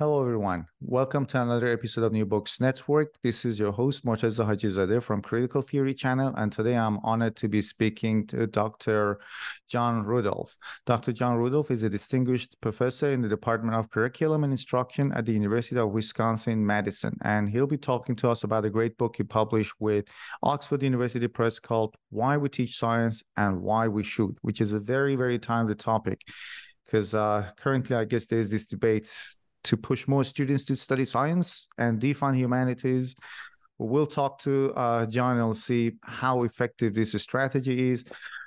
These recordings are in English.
Hello, everyone. Welcome to another episode of New Books Network. This is your host, Morteza Hajizadeh from Critical Theory Channel, and today I'm honored to be speaking to Dr. John Rudolph. Dr. John Rudolph is a distinguished professor in the Department of Curriculum and Instruction at the University of Wisconsin-Madison, and he'll be talking to us about a great book he published with Oxford University Press called Why We Teach Science and Why We Should, which is a very, very timely topic because uh, currently, I guess there's this debate to push more students to study science and defund humanities. We'll talk to uh, John and see how effective this strategy is.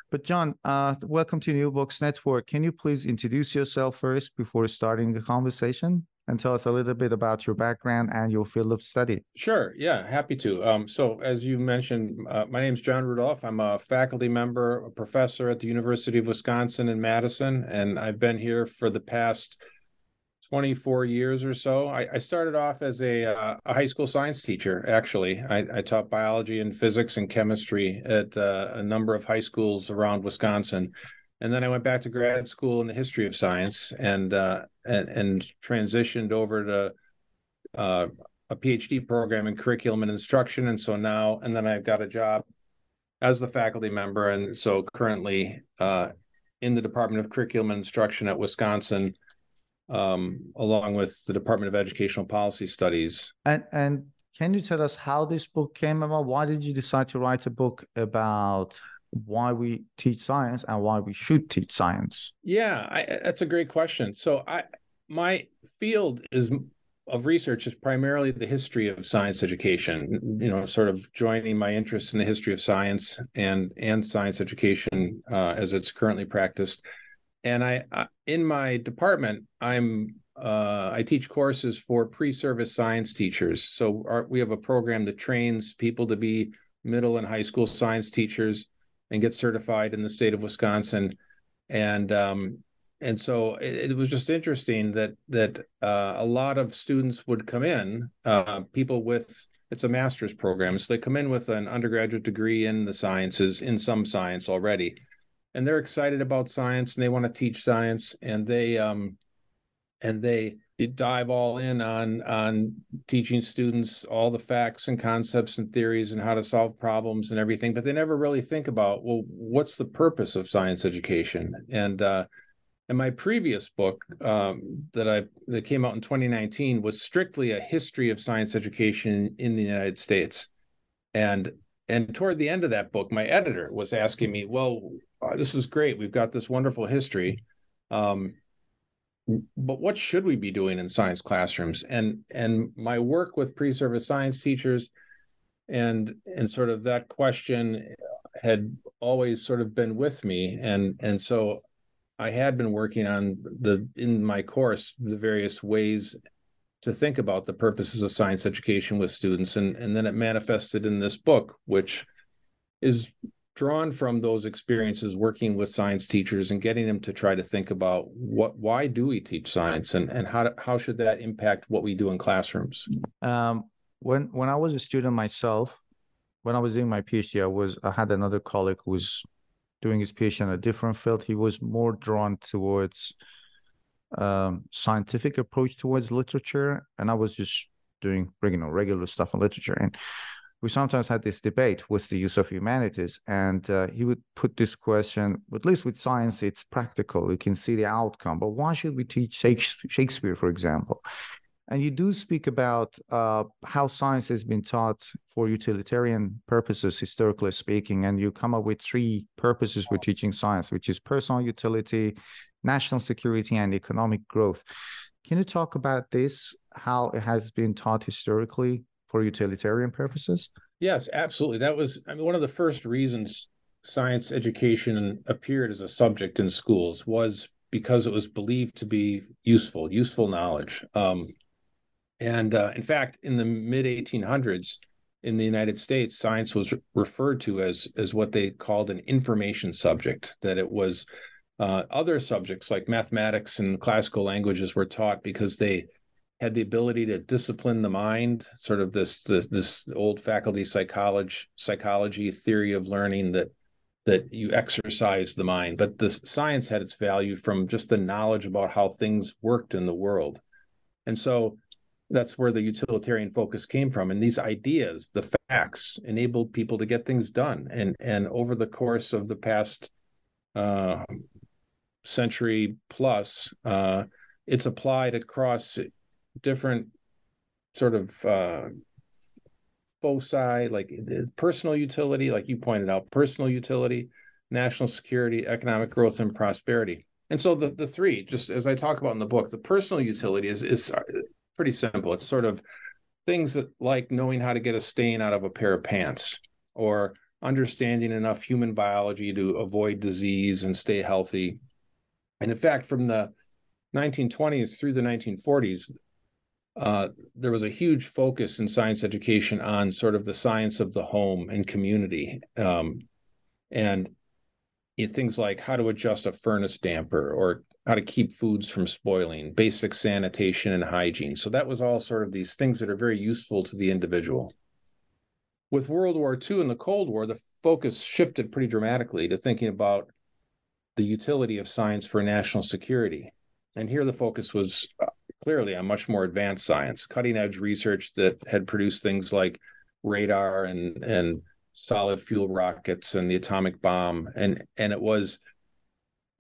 But John, uh, welcome to New Books Network. Can you please introduce yourself first before starting the conversation? and tell us a little bit about your background and your field of study. Sure. Yeah, happy to. Um, so, as you mentioned, uh, my name is John Rudolph. I'm a faculty member, a professor at the University of Wisconsin in Madison, and I've been here for the past 24 years or so. I, I started off as a, uh, a, high school science teacher, actually. I, I, taught biology and physics and chemistry at uh, a number of high schools around Wisconsin. And then I went back to grad school in the history of science and uh, and, and, transitioned over to uh, a PhD program in curriculum and instruction. And so now, and then I've got a job as the faculty member. And so currently uh, in the Department of Curriculum and Instruction at Wisconsin um, along with the Department of Educational Policy Studies. And and can you tell us how this book came about? Why did you decide to write a book about why we teach science and why we should teach science? Yeah, I, that's a great question. So I my field is of research is primarily the history of science education you know sort of joining my interest in the history of science and and science education uh, as it's currently practiced and I, I in my department i'm uh, I teach courses for pre-service science teachers. So our, we have a program that trains people to be middle and high school science teachers and get certified in the state of Wisconsin. And um, and so it, it, was just interesting that that uh, a lot of students would come in, uh, people with it's a master's program, so they come in with an undergraduate degree in the sciences, in some science already, and they're excited about science and they want to teach science and they um and they dive all in on on teaching students all the facts and concepts and theories and how to solve problems and everything but they never really think about well what's the purpose of science education? And uh and my previous book um, that I that came out in 2019 was strictly a history of science education in the United States, and and toward the end of that book, my editor was asking me, "Well, uh, this is great. We've got this wonderful history. Um, but what should we be doing in science classrooms? And and my work with pre-service science teachers and and sort of that question had always sort of been with me. And and so I had been working on the in my course the various ways to think about the purposes of science education with students and and then it manifested in this book which is drawn from those experiences working with science teachers and getting them to try to think about what why do we teach science and and how how should that impact what we do in classrooms? Um, when when i was a student myself when i was doing my phd i was i had another colleague who was doing his phd in a different field. He was more drawn towards um, scientific approach towards literature and i was just doing you know regular stuff on literature. And we sometimes had this debate with the use of humanities? And uh, he would put this question at least with science it's practical. You can see the outcome but why should we teach shakespeare for example? And you do speak about uh, how science has been taught for utilitarian purposes historically speaking and you come up with three purposes for teaching science which is personal utility national security and economic growth. Can you talk about this how it has been taught historically for utilitarian purposes? Yes, absolutely. That was I mean one of the first reasons science education appeared as a subject in schools was because it was believed to be useful, useful knowledge. Um, and uh, in fact, in the mid 1800s, in the United States, science was re- referred to as as what they called an information subject. That it was uh, other subjects like mathematics and classical languages were taught because they had the ability to discipline the mind. Sort of this this, this old faculty psychology psychology theory of learning that that you exercise the mind. But the science had its value from just the knowledge about how things worked in the world, and so that's where the utilitarian focus came from and these ideas the facts enabled people to get things done and and over the course of the past uh, century plus uh, it's applied across different sort of uh, foci like personal utility like you pointed out personal utility national security economic growth and prosperity and so the, the three just as i talk about in the book the personal utility is is pretty simple. It's sort of things that like knowing how to get a stain out of a pair of pants or understanding enough human biology to avoid disease and stay healthy. And in fact, from the 1920s through the 1940s, uh, there was a huge focus in science education on sort of the science of the home and community. Um, and things like how to adjust a furnace damper or how to keep foods from spoiling, basic sanitation and hygiene. So that was all sort of these things that are very useful to the individual. With World War II and the Cold War, the focus shifted pretty dramatically to thinking about the utility of science for national security. And here the focus was uh, clearly on much more advanced science, cutting edge research that had produced things like radar and, and solid fuel rockets and the atomic bomb and and it was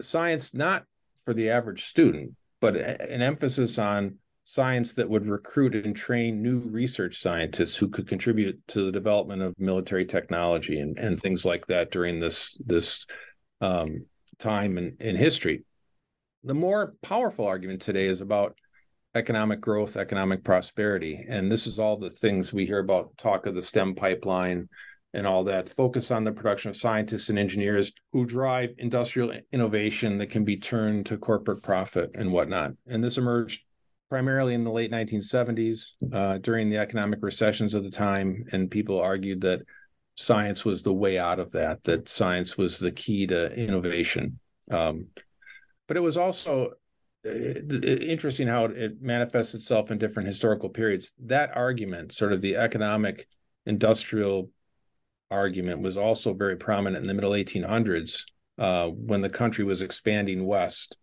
science not for the average student but an emphasis on science that would recruit and train new research scientists who could contribute to the development of military technology and, and things like that during this this um, time in, in history. The more powerful argument today is about economic growth, economic prosperity, and this is all the things we hear about talk of the STEM pipeline, and all that focus on the production of scientists and engineers who drive industrial innovation that can be turned to corporate profit and whatnot. And this emerged primarily in the late 1970s uh, during the economic recessions of the time. And people argued that science was the way out of that, that science was the key to innovation. Um, but it was also interesting how it manifests itself in different historical periods. That argument, sort of the economic industrial argument was also very prominent in the middle 1800s uh, when the country was expanding west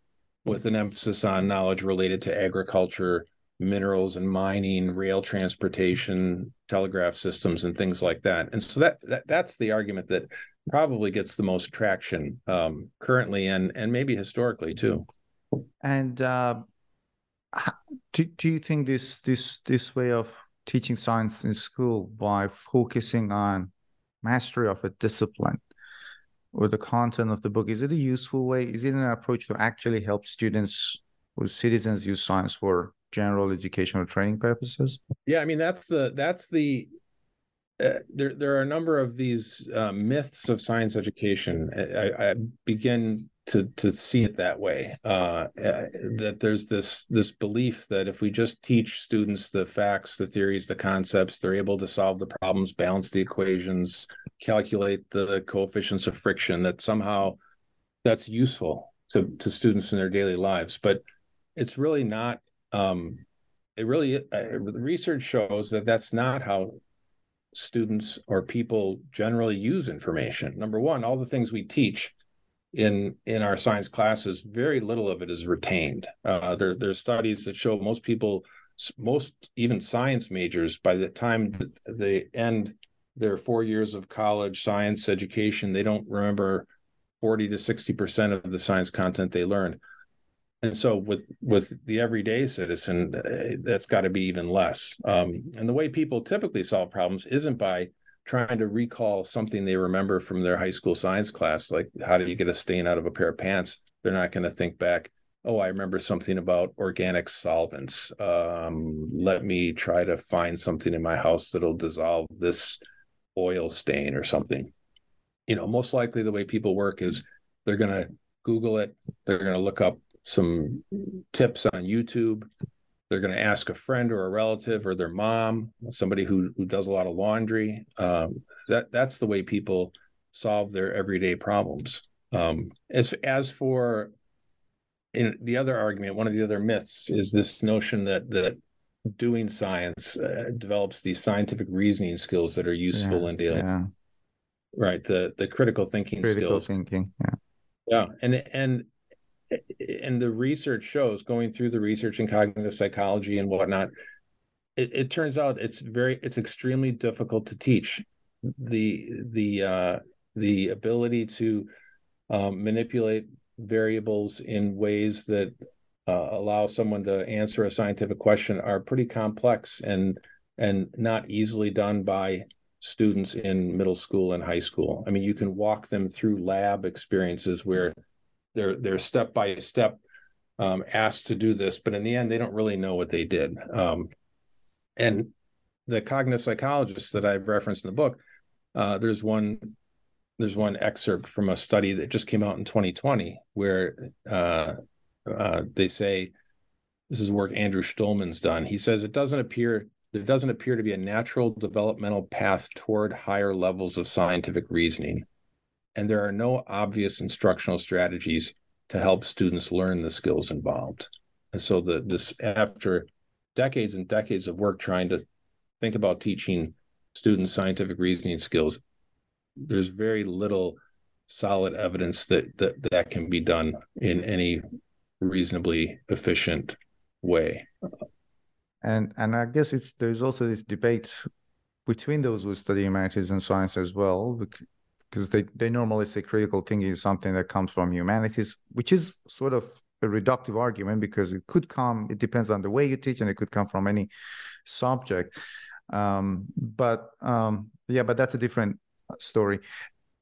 with an emphasis on knowledge related to agriculture, minerals and mining, rail transportation, telegraph systems, and things like that. And so that, that that's the argument that probably gets the most traction um, currently and and maybe historically too. And uh, do do you think this this this way of teaching science in school by focusing on mastery of a discipline or the content of the book is it a useful way? Is it an approach to actually help students or citizens use science for general educational training purposes? Yeah i mean that's the that's the uh, there there are a number of these uh, myths of science education. I, I, begin to to see it that way. Uh, eh, that there's this this belief that if we just teach students the facts, the theories, the concepts, they're able to solve the problems, balance the equations, calculate the coefficients of friction. That somehow that's useful to to students in their daily lives, but it's really not. Um, it really uh, research shows that that's not how students or people generally use information. Number one, all the things we teach in in our science classes, very little of it is retained. Uh, there there's studies that show most people, most even science majors, by the time they end their four years of college science education, they don't remember forty to sixty percent of the science content they learned. And so with with the everyday citizen, uh, that's got to be even less. Um, and the way people typically solve problems isn't by trying to recall something they remember from their high school science class, like how do you get a stain out of a pair of pants? They're not going to think back, oh, I remember something about organic solvents. Um, let me try to find something in my house that'll dissolve this oil stain or something. You know, most likely the way people work is they're going to Google it, they're going to look up some tips on YouTube. They're going to ask a friend or a relative or their mom, somebody who who does a lot of laundry. Um, that that's the way people solve their everyday problems. Um, as as for in the other argument, one of the other myths is this notion that that doing science uh, develops these scientific reasoning skills that are useful yeah, in daily. Yeah. Right. The the critical thinking Critical skills. Critical thinking. Yeah. Yeah, and and and the research shows going through the research in cognitive psychology and whatnot it, it turns out it's very it's extremely difficult to teach the the uh the ability to um, manipulate variables in ways that uh, allow someone to answer a scientific question are pretty complex and and not easily done by students in middle school and high school. I mean, you can walk them through lab experiences where they're they're step by step um, asked to do this, but in the end, they don't really know what they did. Um, and the cognitive psychologists that I've referenced in the book, uh, there's one there's one excerpt from a study that just came out in 2020 where uh, uh, they say this is work Andrew Shtulman's done. He says it doesn't appear there doesn't appear to be a natural developmental path toward higher levels of scientific reasoning, and there are no obvious instructional strategies to help students learn the skills involved. And so the this after decades and decades of work trying to think about teaching students scientific reasoning skills, there's very little solid evidence that that that can be done in any reasonably efficient way. And and I guess it's there's also this debate between those who study humanities and science as well, because they, they normally say critical thinking is something that comes from humanities, which is sort of a reductive argument because it could come, it depends on the way you teach, and it could come from any subject. Um, but um, yeah, but that's a different story.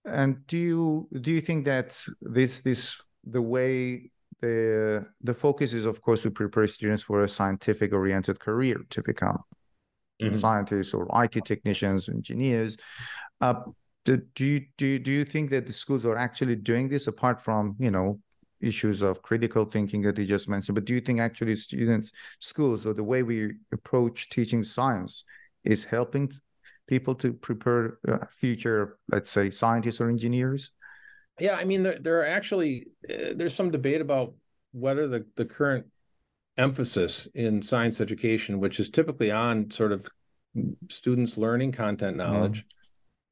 And do you do you think that this this the way the the focus is of course to prepare students for a scientific oriented career to become mm-hmm. scientists or IT technicians, engineers. Uh, do, do you do you, do you think that the schools are actually doing this apart from you know issues of critical thinking that you just mentioned? But do you think actually students, schools, or the way we approach teaching science is helping people to prepare uh, future, let's say, scientists or engineers? Yeah, I mean, there, there are actually uh, there's some debate about whether the the current emphasis in science education, which is typically on sort of students learning content mm-hmm. knowledge, mm.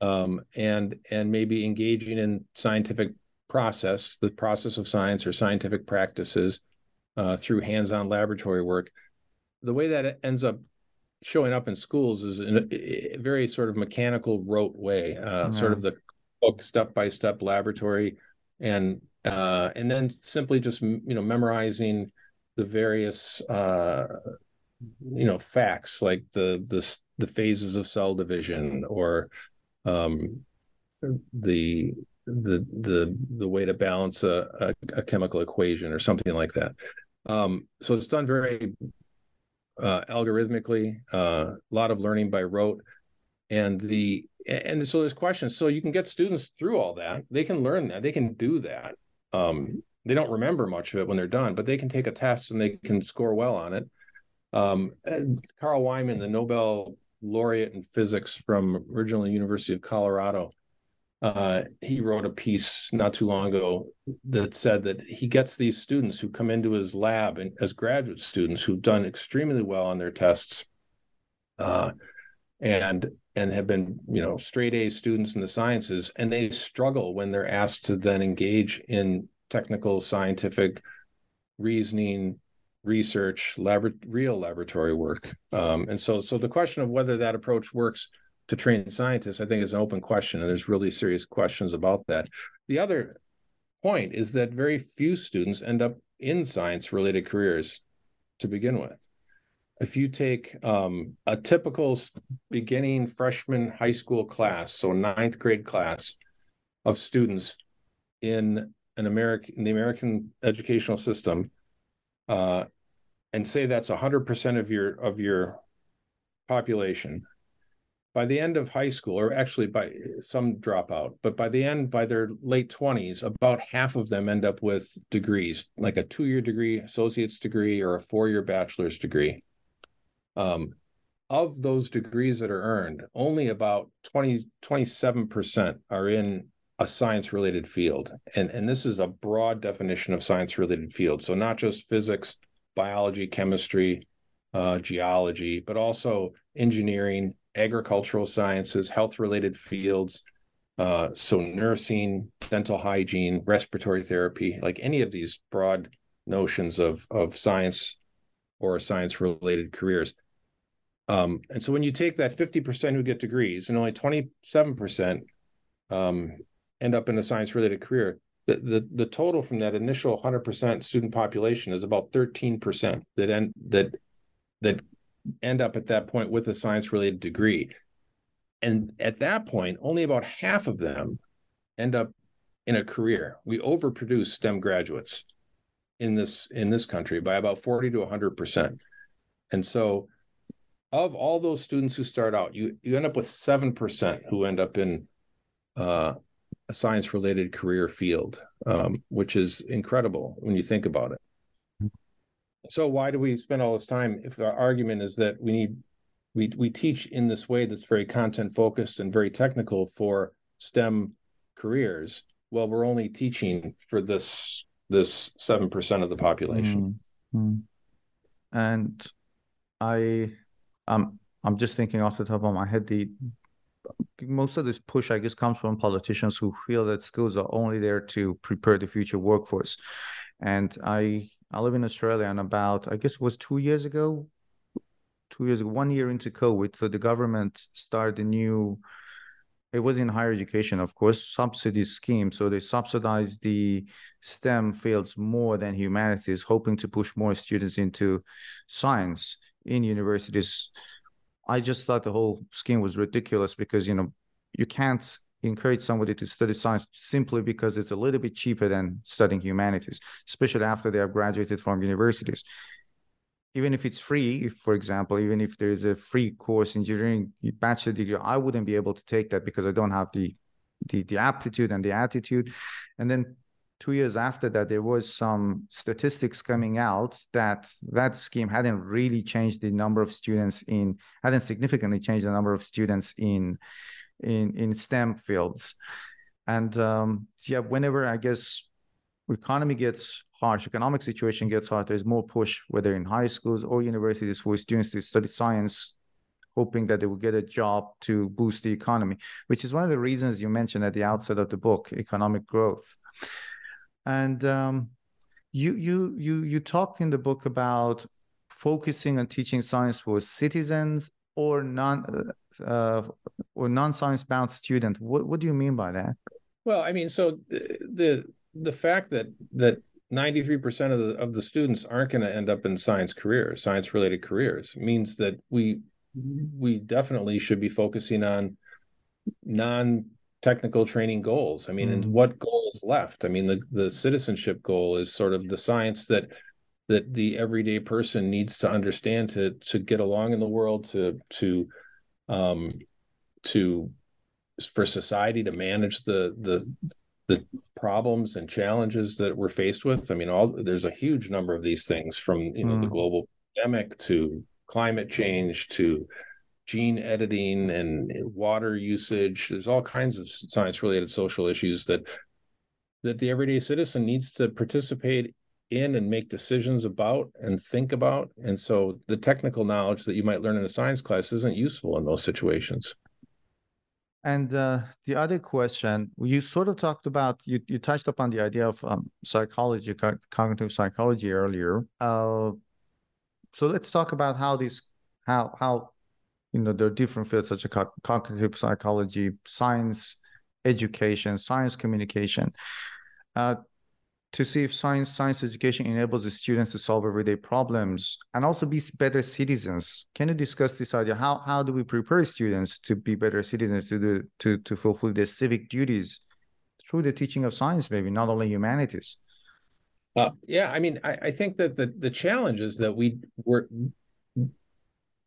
Um, and and maybe engaging in scientific process, the process of science or scientific practices uh, through hands-on laboratory work. The way that it ends up showing up in schools is in a, a very sort of mechanical, rote way, uh, mm-hmm. sort of the book step-by-step laboratory, and uh, and then simply just you know memorizing the various uh, you know facts like the the the phases of cell division or um, the the the the way to balance a, a, a chemical equation or something like that. Um, so it's done very uh, algorithmically, uh, a lot of learning by rote, and the and so there's questions. So you can get students through all that. They can learn that. They can do that. Um, they don't remember much of it when they're done, but they can take a test and they can score well on it. Um, Carl Wieman, the Nobel laureate in physics from original University of Colorado, uh, he wrote a piece not too long ago that said that he gets these students who come into his lab and as graduate students who've done extremely well on their tests, uh, and and have been you know straight A students in the sciences, and they struggle when they're asked to then engage in technical scientific reasoning research lab real laboratory work um, and so so the question of whether that approach works to train scientists i think is an open question and there's really serious questions about that. The other point is that very few students end up in science related careers to begin with. If you take um, a typical beginning freshman high school class so ninth grade class of students in an American in the American educational system, uh, and say that's hundred percent of your of your population, by the end of high school, or actually by some dropout, but by the end, by their late 20s, about half of them end up with degrees, like a two year degree, associate's degree, or a four year bachelor's degree. Um, of those degrees that are earned, only about 20, 27% are in a science related field. And, and this is a broad definition of science related field. So, not just physics, biology, chemistry, uh, geology, but also engineering, agricultural sciences, health related fields. Uh, so, nursing, dental hygiene, respiratory therapy, like any of these broad notions of, of science or science related careers. Um, and so, when you take that 50% who get degrees and only 27% um, end up in a science related career, the, the, the total from that initial 100% student population is about 13% that end that that end up at that point with a science related degree. And at that point, only about half of them end up in a career. We overproduce STEM graduates in this in this country by about 40 to 100%. And so of all those students who start out, you you end up with 7% who end up in uh, a science related career field, um, which is incredible when you think about it. So why do we spend all this time if our argument is that we need we we teach in this way that's very content focused and very technical for STEM careers? Well, we're only teaching for this this seven percent of the population. Mm-hmm. And I um I'm just thinking off the top of my head the most of this push, I guess, comes from politicians who feel that schools are only there to prepare the future workforce. And I I live in Australia, and about I guess it was two years ago, two years ago, one year into COVID, so the government started a new. It was in higher education, of course, subsidy scheme. So they subsidized the STEM fields more than humanities, hoping to push more students into science in universities. I just thought the whole scheme was ridiculous because you know you can't encourage somebody to study science simply because it's a little bit cheaper than studying humanities, especially after they have graduated from universities. Even if it's free, if, for example, even if there's a free course engineering bachelor degree, I wouldn't be able to take that because I don't have the the, the aptitude and the attitude. And then two years after that, there was some statistics coming out that that scheme hadn't really changed the number of students in, hadn't significantly changed the number of students in in in STEM fields. And um, yeah, whenever I guess economy gets harsh, economic situation gets hard, there's more push, whether in high schools or universities, for students to study science, hoping that they will get a job to boost the economy, which is one of the reasons you mentioned at the outset of the book, economic growth. And um, you you you you talk in the book about focusing on teaching science for citizens or non uh, or non-science bound student. What what do you mean by that? Well, I mean, so the the fact that that 93% of the of the students aren't going to end up in science careers, science related careers means that we we definitely should be focusing on non technical training goals. I mean, mm. and what goal is left? I mean, the the citizenship goal is sort of the science that that the everyday person needs to understand to to get along in the world, to to um, to for society to manage the the the problems and challenges that we're faced with. I mean, all there's a huge number of these things from you know mm. the global pandemic to climate change to gene editing and water usage. There's all kinds of science related social issues that that the everyday citizen needs to participate in and make decisions about and think about. And so the technical knowledge that you might learn in a science class isn't useful in those situations. And uh, the other question, you sort of talked about, you, you touched upon the idea of um, psychology, co- cognitive psychology earlier. Uh, so let's talk about how these, how, how, you know, there are different fields such as co- cognitive psychology, science education, science communication. Uh, to see if science science education enables the students to solve everyday problems and also be better citizens. Can you discuss this idea? How how do we prepare students to be better citizens to do to to fulfill their civic duties through the teaching of science, maybe not only humanities? Uh, yeah, I mean, I, I think that the the challenge is that we were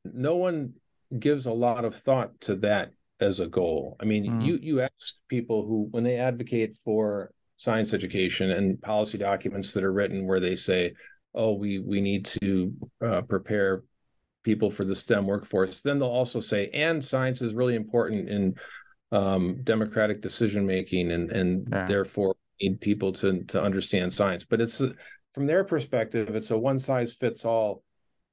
no one gives a lot of thought to that as a goal. I mean, Mm. you you ask people who when they advocate for science education and policy documents that are written where they say, "Oh, we we need to uh, prepare people for the STEM workforce," then they'll also say, "And science is really important in um, democratic decision making, and and Yeah. therefore need people to to understand science." But it's from their perspective, it's a one size fits all.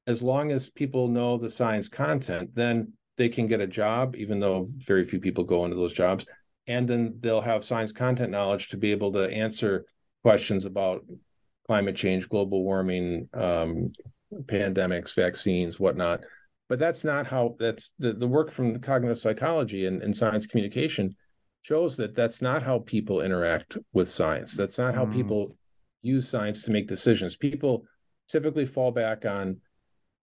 As long as people know the science content, then they can get a job, even though very few people go into those jobs. And then they'll have science content knowledge to be able to answer questions about climate change, global warming, um, pandemics, vaccines, whatnot. But that's not how that's the, the work from cognitive psychology and, and science communication shows that that's not how people interact with science. That's not how Mm. people use science to make decisions. People typically fall back on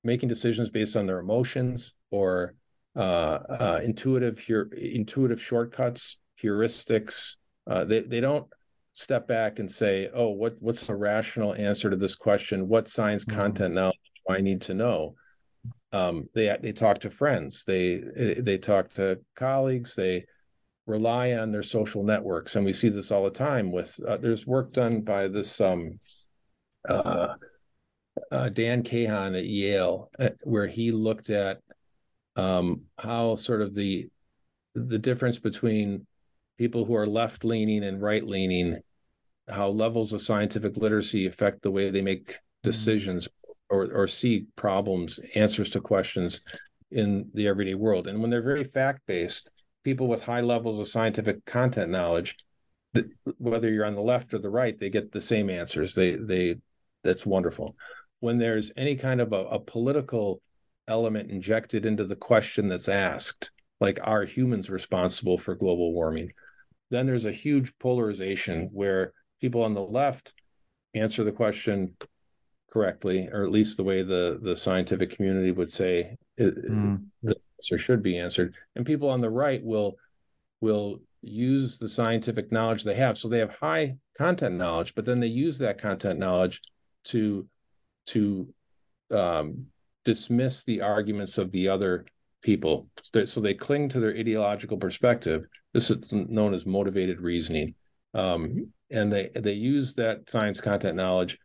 making decisions based on their emotions or uh, uh, intuitive here intuitive shortcuts, heuristics. Uh, they they don't step back and say, "Oh, what what's a rational answer to this question? What science Mhm. content knowledge do I need to know?" Um, they they talk to friends, they they talk to colleagues, they rely on their social networks, and we see this all the time. With uh, there's work done by this um, uh, uh, Dan Kahan at Yale, uh, where he looked at um, how sort of the the difference between people who are left leaning and right leaning, how levels of scientific literacy affect the way they make mm-hmm. decisions or or see problems, answers to questions in the everyday world. And when they're very fact based, people with high levels of scientific content knowledge, whether you're on the left or the right, they get the same answers. They they that's wonderful. When there's any kind of a, a political element injected into the question that's asked, like are humans responsible for global warming? Then there's a huge polarization where people on the left answer the question correctly, or at least the way the the scientific community would say it, Mm. the answer should be answered, and people on the right will will use the scientific knowledge they have. So they have high content knowledge, but then they use that content knowledge to to um, dismiss the arguments of the other people. So they cling to their ideological perspective. This is known as motivated reasoning, um, and they they use that science content knowledge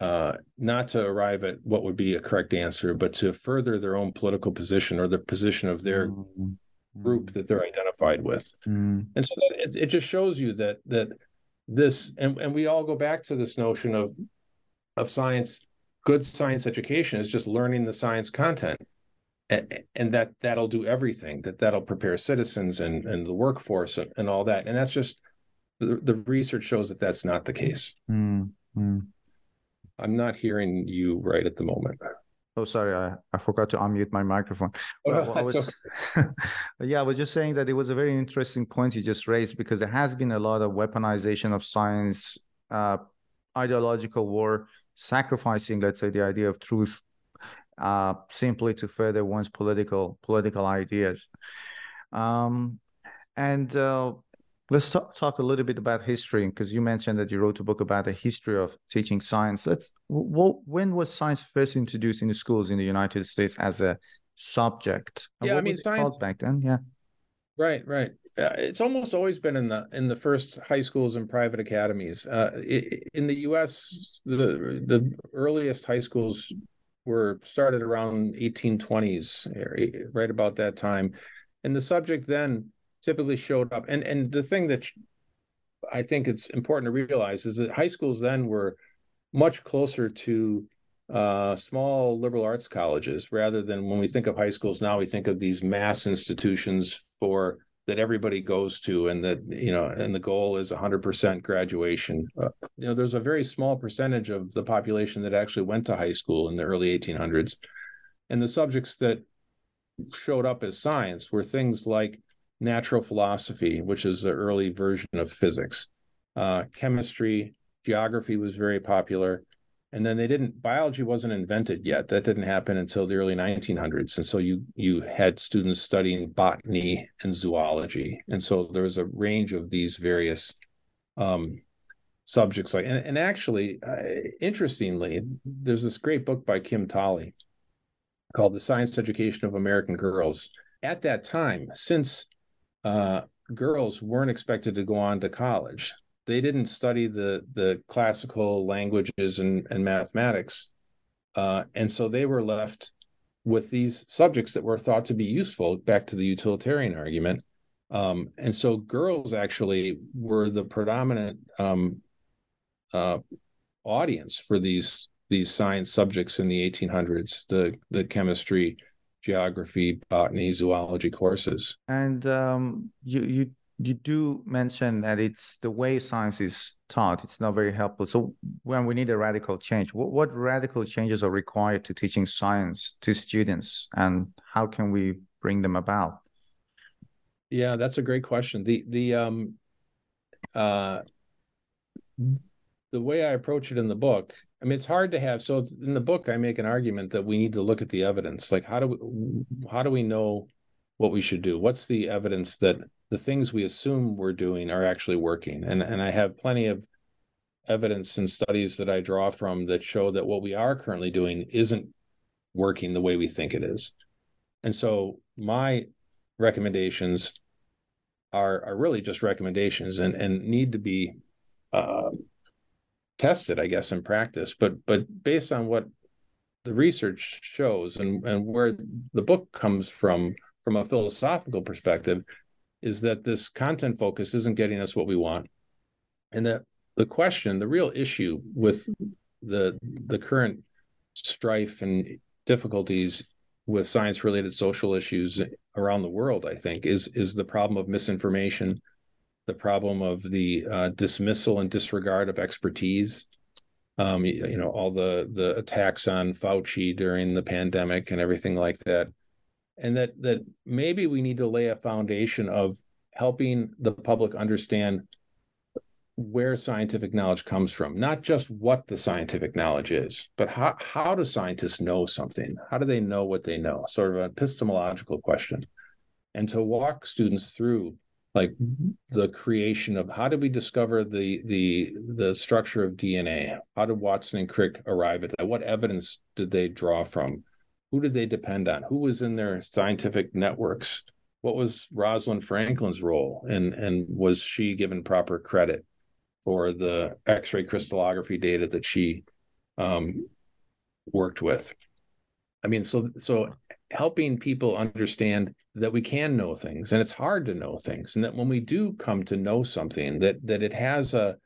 uh, not to arrive at what would be a correct answer, but to further their own political position or the position of their Mm. group that they're identified with. Mm. And so it just shows you that that this and and we all go back to this notion of of science good science education is just learning the science content and, and that that'll do everything that that'll prepare citizens and and the workforce and, and all that and that's just the, the research shows that that's not the case Mm. Mm. i'm not hearing you right at the moment Oh, sorry, I, I forgot to unmute my microphone. Well, I was, yeah, I was just saying that it was a very interesting point you just raised because there has been a lot of weaponization of science, uh, ideological war, sacrificing, let's say, the idea of truth, uh, simply to further one's political political ideas. Um, and uh, let's talk, talk a little bit about history because you mentioned that you wrote a book about the history of teaching science. Let's. W- when was science first introduced in the schools in the United States as a subject? And Yeah, I mean, was science- called back then. Yeah. Right, right. Uh, it's almost always been in the in the first high schools and private academies. Uh, i- i- in the U.S., the the earliest high schools were started around 1820s, eh, right about that time, and the subject then typically showed up. And and the thing that I think it's important to realize is that high schools then were much closer to uh, small liberal arts colleges rather than when we think of high schools now, we think of these mass institutions for that everybody goes to and that you know and the goal is 100% graduation. Uh, you know there's a very small percentage of the population that actually went to high school in the early 1800s and the subjects that showed up as science were things like natural philosophy which is the early version of physics. Uh, chemistry geography was very popular and then they didn't biology wasn't invented yet. That didn't happen until the early 1900s and so you you had students studying botany and zoology. And so there was a range of these various um, subjects like and, and actually uh, interestingly there's this great book by kim tolley called The Science Education of American Girls. At that time, since uh, girls weren't expected to go on to college, they didn't study the, the classical languages and, and mathematics. Uh, and so they were left with these subjects that were thought to be useful, back to the utilitarian argument. Um, and so girls actually were the predominant um, uh, audience for these these science subjects in the 1800s, the the chemistry, geography, botany, zoology courses. And um, you you you do mention that it's the way science is taught. It's not very helpful. So when we need a radical change, what, what radical changes are required to teaching science to students, and how can we bring them about? Yeah, that's a great question. The the um uh the way I approach it in the book, I mean, it's hard to have. So in the book, I make an argument that we need to look at the evidence. Like, how do we how do we know what we should do? What's the evidence that the things we assume we're doing are actually working? And and I have plenty of evidence and studies that I draw from that show that what we are currently doing isn't working the way we think it is. And so my recommendations are are really just recommendations and and need to be uh, tested, I guess, in practice. But but based on what the research shows and and where the book comes from from a philosophical perspective is that this content focus isn't getting us what we want and that the question the real issue with the the current strife and difficulties with science related social issues around the world i think is is the problem of misinformation the problem of the uh, dismissal and disregard of expertise. Um, you, you, know, all the the attacks on Fauci during the pandemic and everything like that, and that that maybe we need to lay a foundation of helping the public understand where scientific knowledge comes from, not just what the scientific knowledge is, but how how do scientists know something? How do they know what they know? Sort of an epistemological question, and to walk students through like the creation of how did we discover the the the structure of DNA? How did Watson and Crick arrive at that? What evidence did they draw from? Who did they depend on? Who was in their scientific networks? What was Rosalind Franklin's role? And and was she given proper credit for the X-ray crystallography data that she um, worked with? I mean, so so helping people understand that we can know things and it's hard to know things and that when we do come to know something that that it has a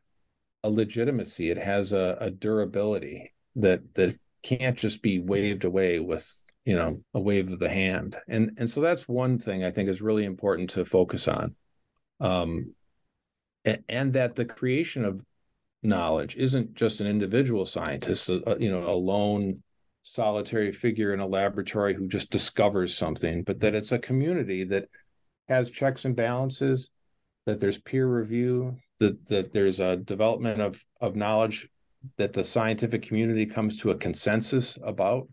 a legitimacy it has a, a durability that that can't just be waved away with you know a wave of the hand. And and so that's one thing i think is really important to focus on. Um and, and that the creation of knowledge isn't just an individual scientist uh, you know a lone solitary figure in a laboratory who just discovers something, but that it's a community that has checks and balances, that there's peer review, that that there's a development of of knowledge that the scientific community comes to a consensus about.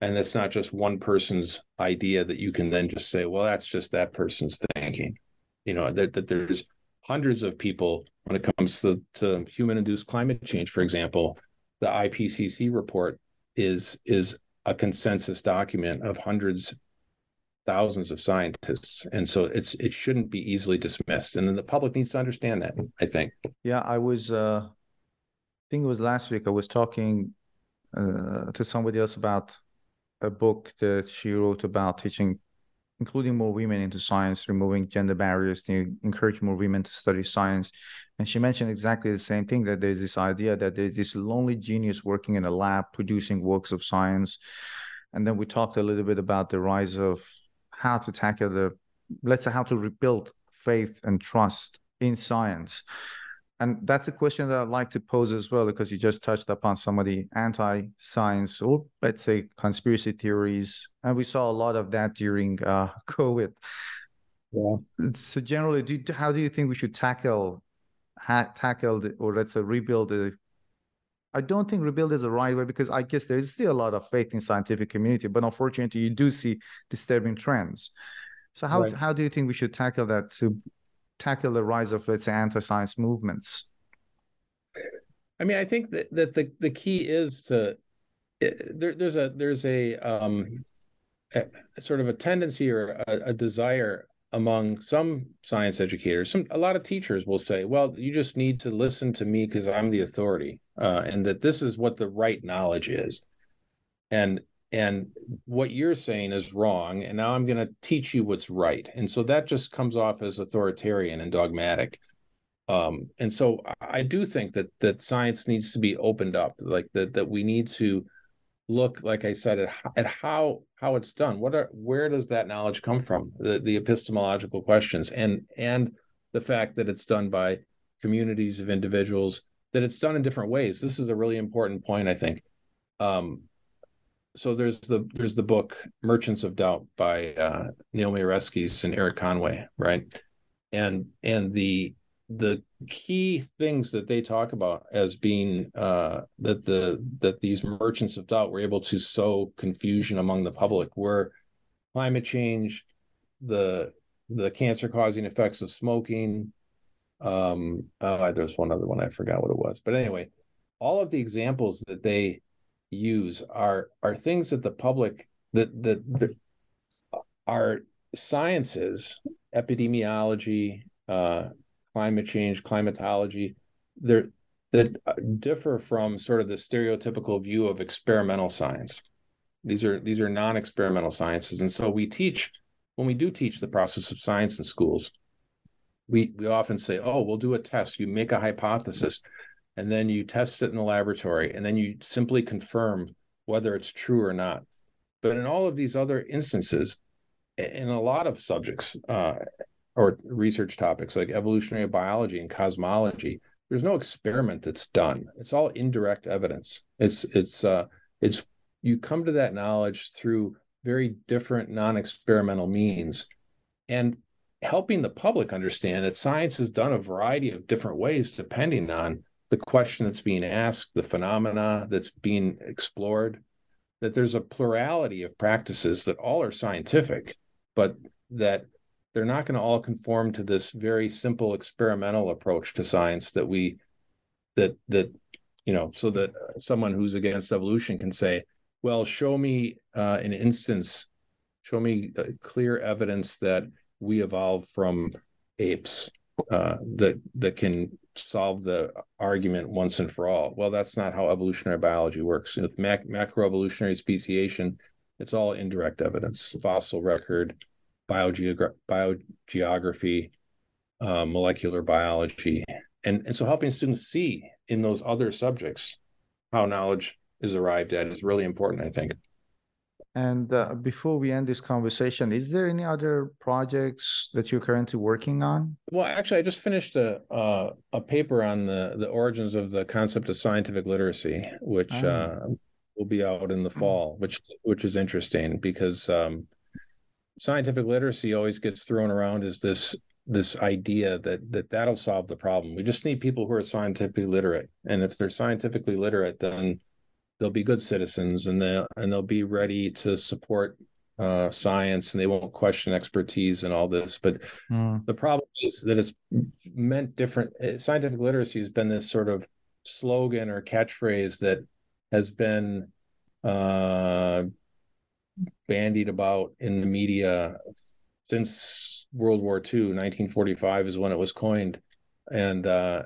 And it's not just one person's idea that you can then just say, well, that's just that person's thinking. You know, that, that there's hundreds of people when it comes to, to human induced climate change, for example, the IPCC report is is a consensus document of hundreds thousands of scientists and so it's it shouldn't be easily dismissed and then the public needs to understand that i think yeah i was uh think it was last week i was talking uh, to somebody else about a book that she wrote about teaching including more women into science, removing gender barriers to encourage more women to study science. And she mentioned exactly the same thing that there's this idea that there's this lonely genius working in a lab producing works of science. And then we talked a little bit about the rise of how to tackle the, let's say, how to rebuild faith and trust in science and that's a question that I'd like to pose as well, because you just touched upon some of the anti-science or let's say conspiracy theories, and we saw a lot of that during uh, COVID. Yeah. So generally, do how do you think we should tackle ha- tackle the, or let's say rebuild the? I don't think rebuild is the right way because I guess there is still a lot of faith in scientific community, but unfortunately, you do see disturbing trends. So how right. how do you think we should tackle that to tackle the rise of let's say anti-science movements. I mean i think that, that the, the key is to there, there's a there's a um, a, sort of a tendency or a, a desire among some science educators some a lot of teachers will say well you just need to listen to me because i'm the authority uh, and that this is what the right knowledge is. And and what you're saying is wrong and now i'm going to teach you what's right. And so that just comes off as authoritarian and dogmatic. Um, and so i do think that that science needs to be opened up like that that we need to look like i said at, at how how it's done. What are where does that knowledge come from? The, the epistemological questions and and the fact that it's done by communities of individuals that it's done in different ways. This is a really important point i think. Um, so there's the there's the book merchants of doubt by uh, Naomi Oreskes and eric conway right and and the the key things that they talk about as being uh, that the that these merchants of doubt were able to sow confusion among the public were climate change, the the cancer causing effects of smoking. Um, uh, there's one other one I forgot what it was, but anyway, all of the examples that they use are are things that the public that that, that are sciences, epidemiology, uh, climate change, climatology, they're that differ from sort of the stereotypical view of experimental science. These are these are non-experimental sciences, and so we teach when we do teach the process of science in schools. We we often say, "Oh, we'll do a test. You make a hypothesis, and then you test it in the laboratory, and then you simply confirm whether it's true or not." But in all of these other instances, in a lot of subjects, uh, or research topics like evolutionary biology and cosmology there's no experiment that's done it's all indirect evidence it's it's uh it's you come to that knowledge through very different non-experimental means and helping the public understand that science is done a variety of different ways depending on the question that's being asked the phenomena that's being explored that there's a plurality of practices that all are scientific but that they're not going to all conform to this very simple experimental approach to science that we that that you know so that someone who's against evolution can say well show me uh, an instance show me uh, clear evidence that we evolved from apes uh, that that can solve the argument once and for all well that's not how evolutionary biology works with mac- macroevolutionary speciation it's all indirect evidence fossil record biogeogra- biogeography, uh, molecular biology, and and so helping students see in those other subjects how knowledge is arrived at is really important. I think. And uh, before we end this conversation, is there any other projects that you're currently working on? Well, actually, I just finished a uh, a paper on the the origins of the concept of scientific literacy, which oh. uh, will be out in the hmm. fall, which which is interesting because um, scientific literacy always gets thrown around as this this idea that that that'll solve the problem. We just need people who are scientifically literate, and if they're scientifically literate, then they'll be good citizens, and they and they'll be ready to support uh, science, and they won't question expertise and all this. But mm. the problem is that it's meant different. Eh, scientific literacy has been this sort of slogan or catchphrase that has been uh, bandied about in the media since World War II. 1945 is when it was coined, and uh,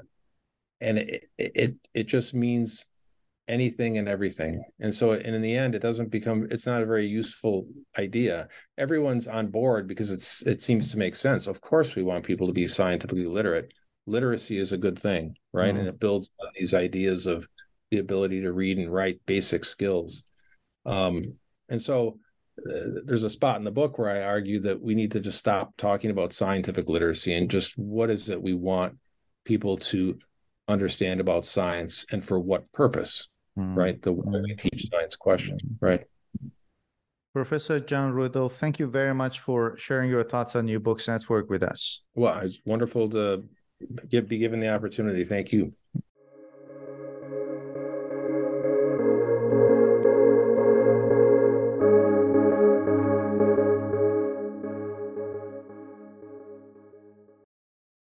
and it, it it just means anything and everything. And so, and in the end, it doesn't become. It's not a very useful idea. Everyone's on board because it's it seems to make sense. Of course, we want people to be scientifically literate. Literacy is a good thing, right? Mm. And it builds these ideas of the ability to read and write basic skills. Um, and so uh, there's a spot in the book where I argue that we need to just stop talking about scientific literacy and just what is it we want people to understand about science and for what purpose, mm-hmm. right? The way we teach science question, right? Professor John Rudolph, thank you very much for sharing your thoughts on New Books Network with us. Well, it's wonderful to give, be given the opportunity. Thank you.